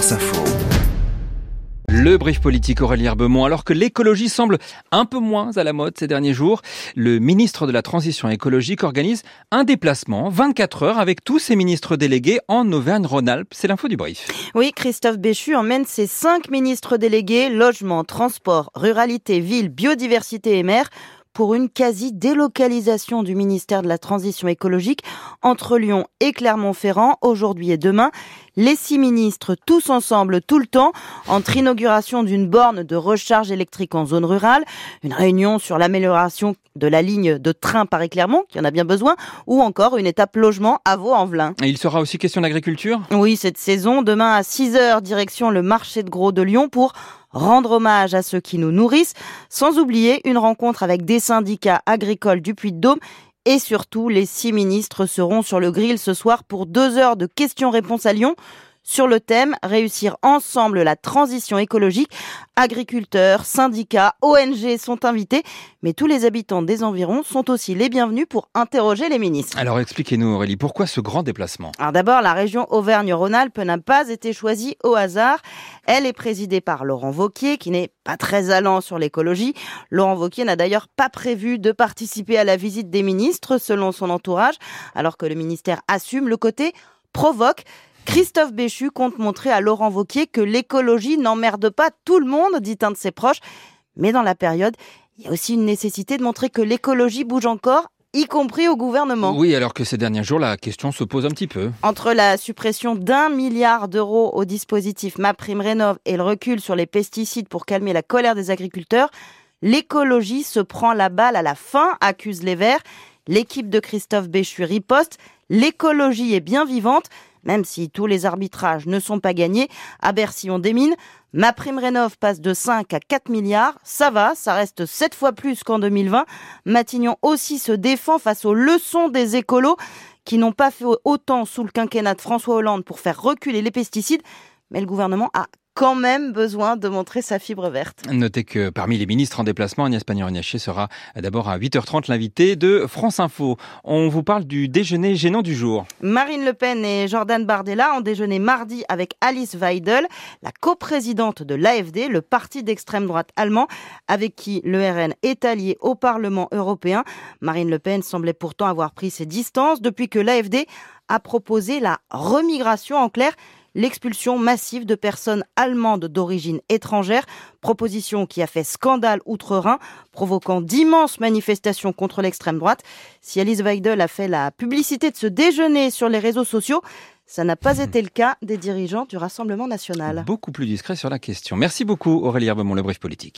France Info. Le brief politique Aurélie Herbemont. Alors que l'écologie semble un peu moins à la mode ces derniers jours, le ministre de la Transition écologique organise un déplacement 24 heures avec tous ses ministres délégués en Auvergne-Rhône-Alpes. C'est l'info du brief. Oui, Christophe Béchu emmène ses cinq ministres délégués, logement, transport, ruralité, ville, biodiversité et mer pour une quasi-délocalisation du ministère de la Transition écologique entre Lyon et Clermont-Ferrand aujourd'hui et demain. Les six ministres, tous ensemble, tout le temps, entre inauguration d'une borne de recharge électrique en zone rurale, une réunion sur l'amélioration de la ligne de train Paris-Clermont, qui en a bien besoin, ou encore une étape logement à Vaux-en-Velin. Et il sera aussi question d'agriculture? Oui, cette saison, demain à 6 heures, direction le marché de gros de Lyon pour rendre hommage à ceux qui nous nourrissent, sans oublier une rencontre avec des syndicats agricoles du Puy-de-Dôme. Et surtout, les six ministres seront sur le grill ce soir pour deux heures de questions-réponses à Lyon sur le thème Réussir ensemble la transition écologique. Agriculteurs, syndicats, ONG sont invités, mais tous les habitants des environs sont aussi les bienvenus pour interroger les ministres. Alors expliquez-nous Aurélie, pourquoi ce grand déplacement? Alors d'abord, la région Auvergne-Rhône-Alpes n'a pas été choisie au hasard. Elle est présidée par Laurent Vauquier, qui n'est pas très allant sur l'écologie. Laurent Vauquier n'a d'ailleurs pas prévu de participer à la visite des ministres, selon son entourage, alors que le ministère assume le côté provoque. Christophe Béchu compte montrer à Laurent Vauquier que l'écologie n'emmerde pas tout le monde, dit un de ses proches. Mais dans la période, il y a aussi une nécessité de montrer que l'écologie bouge encore y compris au gouvernement. Oui, alors que ces derniers jours, la question se pose un petit peu. Entre la suppression d'un milliard d'euros au dispositif MaPrimeRénov et le recul sur les pesticides pour calmer la colère des agriculteurs, l'écologie se prend la balle à la fin, accuse les Verts. L'équipe de Christophe Béchu riposte. L'écologie est bien vivante, même si tous les arbitrages ne sont pas gagnés, à Bercy on démine. Ma prime rénov passe de 5 à 4 milliards. Ça va, ça reste 7 fois plus qu'en 2020. Matignon aussi se défend face aux leçons des écolos qui n'ont pas fait autant sous le quinquennat de François Hollande pour faire reculer les pesticides. Mais le gouvernement a quand même besoin de montrer sa fibre verte. Notez que parmi les ministres en déplacement, Agnès Pannier-Runacher sera d'abord à 8h30 l'invité de France Info. On vous parle du déjeuner gênant du jour. Marine Le Pen et Jordan Bardella ont déjeuné mardi avec Alice Weidel, la coprésidente de l'AFD, le parti d'extrême droite allemand, avec qui le RN est allié au Parlement européen. Marine Le Pen semblait pourtant avoir pris ses distances depuis que l'AFD a proposé la remigration en clair l'expulsion massive de personnes allemandes d'origine étrangère, proposition qui a fait scandale outre-Rhin, provoquant d'immenses manifestations contre l'extrême droite. Si Alice Weidel a fait la publicité de ce déjeuner sur les réseaux sociaux, ça n'a pas été le cas des dirigeants du Rassemblement national. Beaucoup plus discret sur la question. Merci beaucoup Aurélie Herbemont, le brief politique.